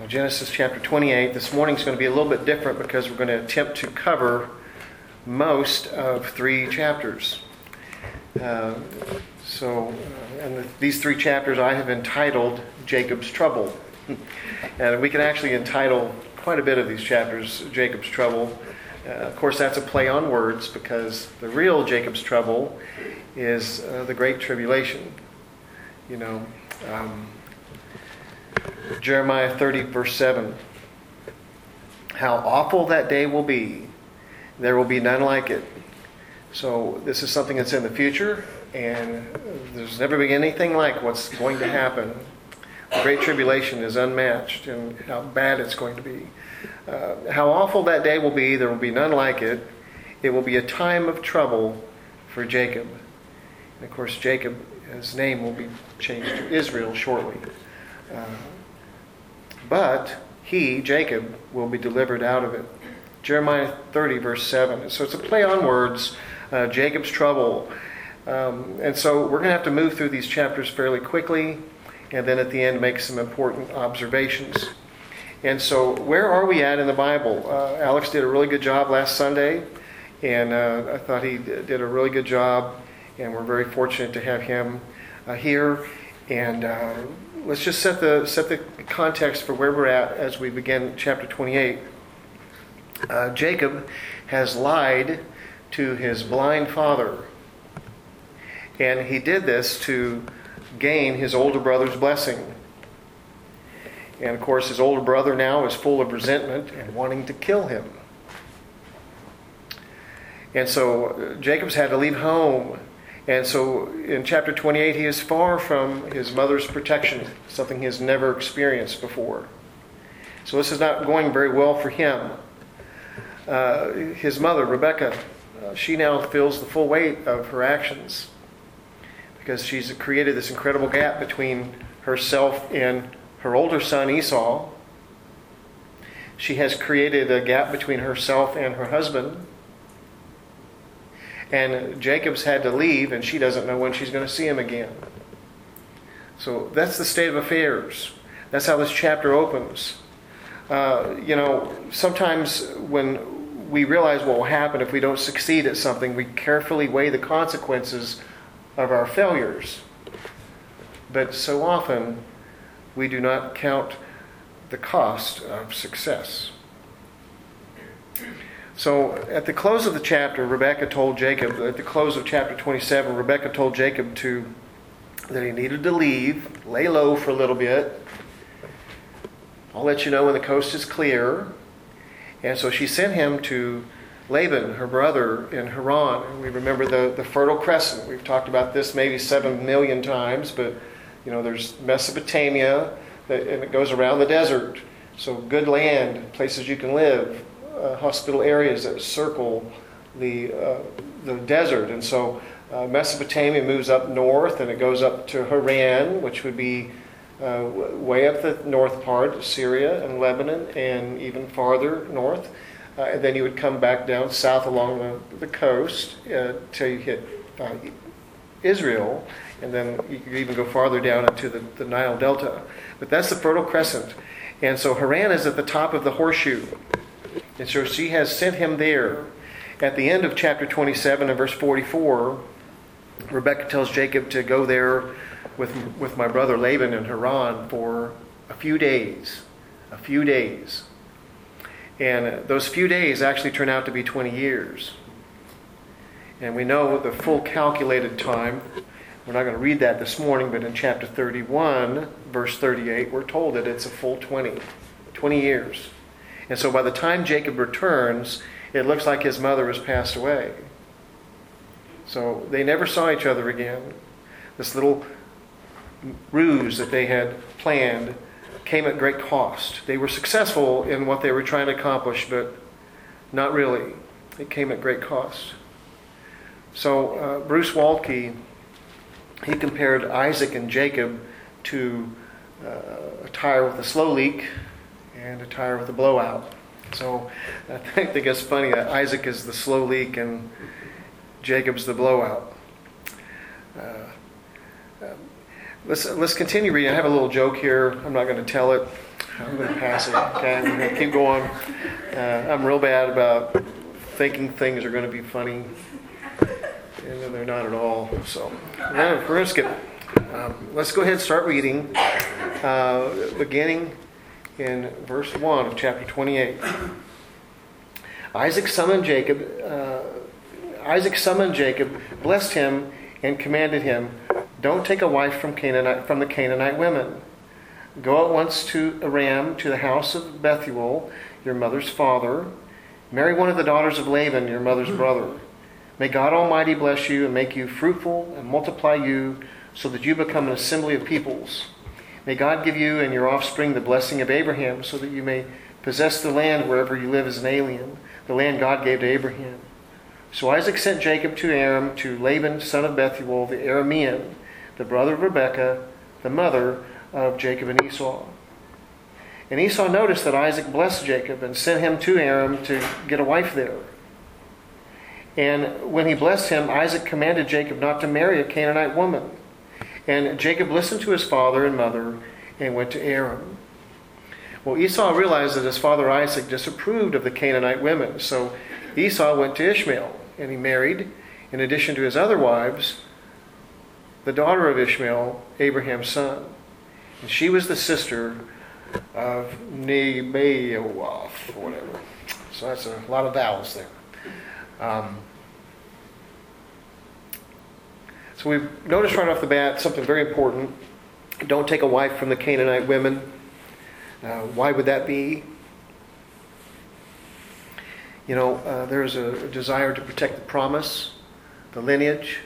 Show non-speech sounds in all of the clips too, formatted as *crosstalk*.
Well, Genesis chapter 28. This morning is going to be a little bit different because we're going to attempt to cover most of three chapters. Uh, so, uh, and the, these three chapters I have entitled Jacob's Trouble. *laughs* and we can actually entitle quite a bit of these chapters Jacob's Trouble. Uh, of course, that's a play on words because the real Jacob's Trouble is uh, the Great Tribulation. You know, um, Jeremiah 30, verse 7. How awful that day will be. There will be none like it. So, this is something that's in the future, and there's never been anything like what's going to happen. The Great Tribulation is unmatched and how bad it's going to be. Uh, how awful that day will be, there will be none like it. It will be a time of trouble for Jacob. And of course, Jacob, his name will be changed to Israel shortly. Uh, but he, Jacob, will be delivered out of it. Jeremiah 30, verse 7. So it's a play on words, uh, Jacob's trouble. Um, and so we're going to have to move through these chapters fairly quickly and then at the end make some important observations. And so, where are we at in the Bible? Uh, Alex did a really good job last Sunday, and uh, I thought he did a really good job, and we're very fortunate to have him uh, here. And uh, let's just set the set the context for where we're at as we begin chapter 28. Uh, Jacob has lied to his blind father, and he did this to gain his older brother's blessing. And of course, his older brother now is full of resentment and wanting to kill him. And so uh, Jacob's had to leave home and so in chapter 28, he is far from his mother's protection, something he has never experienced before. So this is not going very well for him. Uh, his mother, Rebecca, uh, she now feels the full weight of her actions because she's created this incredible gap between herself and her older son, Esau. She has created a gap between herself and her husband. And Jacob's had to leave, and she doesn't know when she's going to see him again. So that's the state of affairs. That's how this chapter opens. Uh, you know, sometimes when we realize what will happen if we don't succeed at something, we carefully weigh the consequences of our failures. But so often, we do not count the cost of success. So at the close of the chapter, Rebecca told Jacob, at the close of chapter 27, Rebecca told Jacob to that he needed to leave, lay low for a little bit. I'll let you know when the coast is clear. And so she sent him to Laban, her brother, in Haran. And we remember the, the Fertile Crescent. We've talked about this maybe seven million times, but you know, there's Mesopotamia, and it goes around the desert. So good land, places you can live uh, hospital areas that circle the, uh, the desert. And so uh, Mesopotamia moves up north and it goes up to Haran, which would be uh, way up the north part, Syria and Lebanon, and even farther north. Uh, and then you would come back down south along the, the coast until you hit Israel, and then you could even go farther down into the, the Nile Delta. But that's the Fertile Crescent. And so Haran is at the top of the horseshoe. And so she has sent him there. At the end of chapter 27 and verse 44, Rebecca tells Jacob to go there with, with my brother Laban in Haran for a few days. A few days. And those few days actually turn out to be 20 years. And we know the full calculated time. We're not going to read that this morning, but in chapter 31, verse 38, we're told that it's a full 20. 20 years. And so by the time Jacob returns, it looks like his mother has passed away. So they never saw each other again. This little ruse that they had planned came at great cost. They were successful in what they were trying to accomplish, but not really. It came at great cost. So uh, Bruce Waltke, he compared Isaac and Jacob to uh, a tire with a slow leak and a tire with a blowout. So I think it's funny that Isaac is the slow leak and Jacob's the blowout. Uh, um, let's let's continue reading. I have a little joke here. I'm not going to tell it. I'm going to pass it. Okay, I'm going to keep going. Uh, I'm real bad about thinking things are going to be funny, and then they're not at all. So we're going to, skip. Um, let's go ahead and start reading, uh, beginning in verse 1 of chapter 28. Isaac summoned Jacob. Uh, Isaac summoned Jacob, blessed him, and commanded him, "Don't take a wife from Canaanite from the Canaanite women." Go at once to Aram, to the house of Bethuel, your mother's father. Marry one of the daughters of Laban, your mother's brother. May God Almighty bless you and make you fruitful and multiply you so that you become an assembly of peoples. May God give you and your offspring the blessing of Abraham so that you may possess the land wherever you live as an alien, the land God gave to Abraham. So Isaac sent Jacob to Aram to Laban, son of Bethuel, the Aramean, the brother of Rebekah, the mother of Jacob and Esau. And Esau noticed that Isaac blessed Jacob and sent him to Aram to get a wife there. And when he blessed him, Isaac commanded Jacob not to marry a Canaanite woman. And Jacob listened to his father and mother and went to Aram. Well, Esau realized that his father Isaac disapproved of the Canaanite women, so Esau went to Ishmael and he married, in addition to his other wives, the daughter of Ishmael, Abraham's son. And she was the sister of Nebaioth, or whatever. So that's a lot of vowels there. Um, so we notice right off the bat something very important. Don't take a wife from the Canaanite women. Uh, why would that be? You know, uh, there's a desire to protect the promise, the lineage.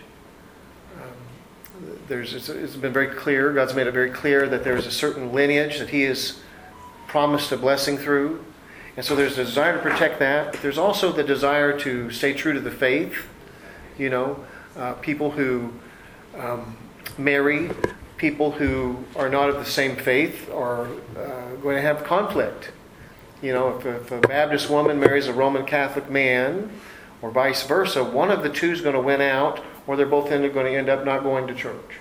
Um, there's, it's, it's been very clear, God's made it very clear that there's a certain lineage that He has promised a blessing through. And so there's a desire to protect that, but there's also the desire to stay true to the faith. You know, uh, people who um, marry people who are not of the same faith are uh, going to have conflict. You know, if, if, a Baptist woman marries a Roman Catholic man, or vice versa, one of the two is going to win out, or they're both going to end up not going to church.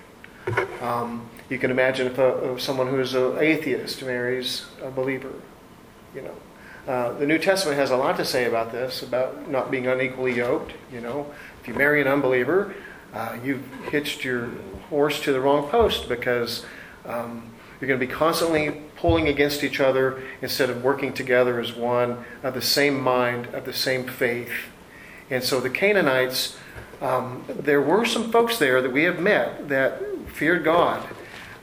Um, you can imagine if, a, if someone who is an atheist marries a believer. You know, uh, the New Testament has a lot to say about this, about not being unequally yoked. You know, if you marry an unbeliever, uh, you've hitched your horse to the wrong post because um, you're going to be constantly pulling against each other instead of working together as one of the same mind, of the same faith. And so the Canaanites, um, there were some folks there that we have met that feared God,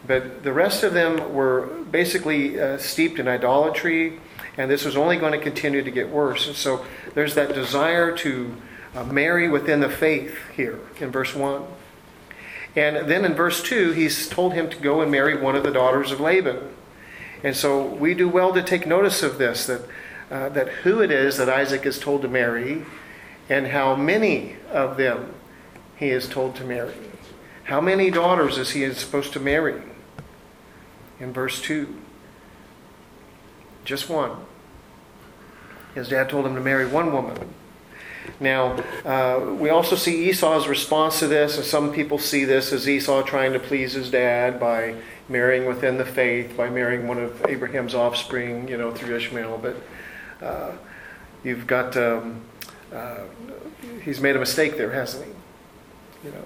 but the rest of them were basically uh, steeped in idolatry, and this was only going to continue to get worse. And so there's that desire to uh, marry within the faith here in verse 1. And then in verse 2, he's told him to go and marry one of the daughters of Laban. And so we do well to take notice of this that, uh, that who it is that Isaac is told to marry and how many of them he is told to marry. How many daughters is he supposed to marry? In verse 2, just one. His dad told him to marry one woman. Now, uh, we also see Esau's response to this, and some people see this as Esau trying to please his dad by marrying within the faith, by marrying one of Abraham's offspring, you know, through Ishmael. But uh, you've got, um, uh, he's made a mistake there, hasn't he? You know.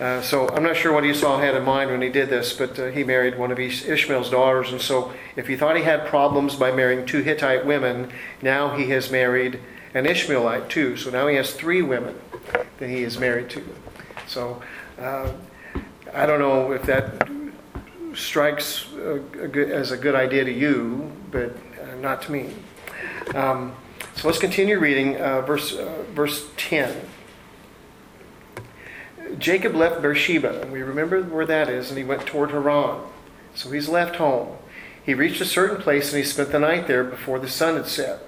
Uh, so I'm not sure what Esau had in mind when he did this, but uh, he married one of Ishmael's daughters. And so if he thought he had problems by marrying two Hittite women, now he has married an Ishmaelite too. So now he has three women that he is married to. So uh, I don't know if that strikes a, a good, as a good idea to you, but uh, not to me. Um, so let's continue reading uh, verse, verse 10. Jacob left Beersheba, and we remember where that is, and he went toward Haran. So he's left home. He reached a certain place and he spent the night there before the sun had set.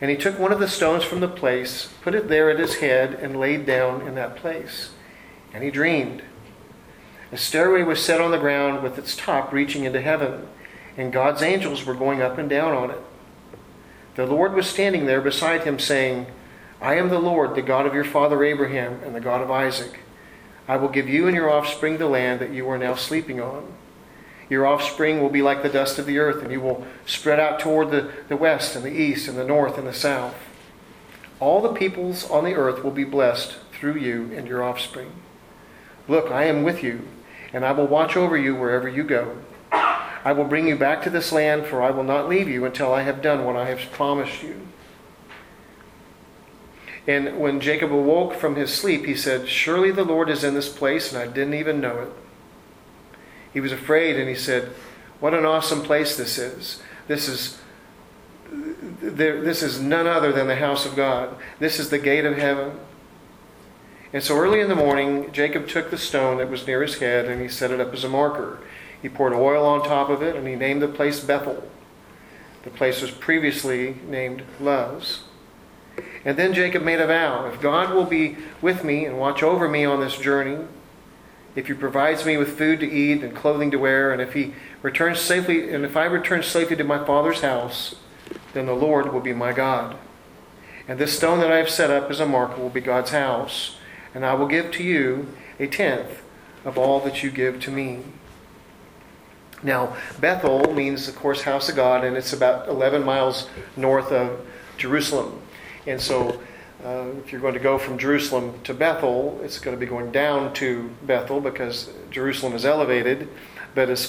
And he took one of the stones from the place, put it there at his head, and laid down in that place. And he dreamed. A stairway was set on the ground with its top reaching into heaven, and God's angels were going up and down on it. The Lord was standing there beside him, saying, I am the Lord, the God of your father Abraham, and the God of Isaac. I will give you and your offspring the land that you are now sleeping on. Your offspring will be like the dust of the earth, and you will spread out toward the, the west and the east and the north and the south. All the peoples on the earth will be blessed through you and your offspring. Look, I am with you, and I will watch over you wherever you go. I will bring you back to this land, for I will not leave you until I have done what I have promised you. And when Jacob awoke from his sleep, he said, Surely the Lord is in this place, and I didn't even know it. He was afraid, and he said, What an awesome place this is. This is this is none other than the house of God. This is the gate of heaven. And so early in the morning, Jacob took the stone that was near his head and he set it up as a marker. He poured oil on top of it and he named the place Bethel. The place was previously named Luz. And then Jacob made a vow if God will be with me and watch over me on this journey, if he provides me with food to eat and clothing to wear, and if he returns safely, and if I return safely to my father's house, then the Lord will be my God. And this stone that I have set up as a marker will be God's house, and I will give to you a tenth of all that you give to me. Now, Bethel means, of course, house of God, and it's about 11 miles north of Jerusalem. And so, uh, if you're going to go from Jerusalem to Bethel, it's going to be going down to Bethel because Jerusalem is elevated. But as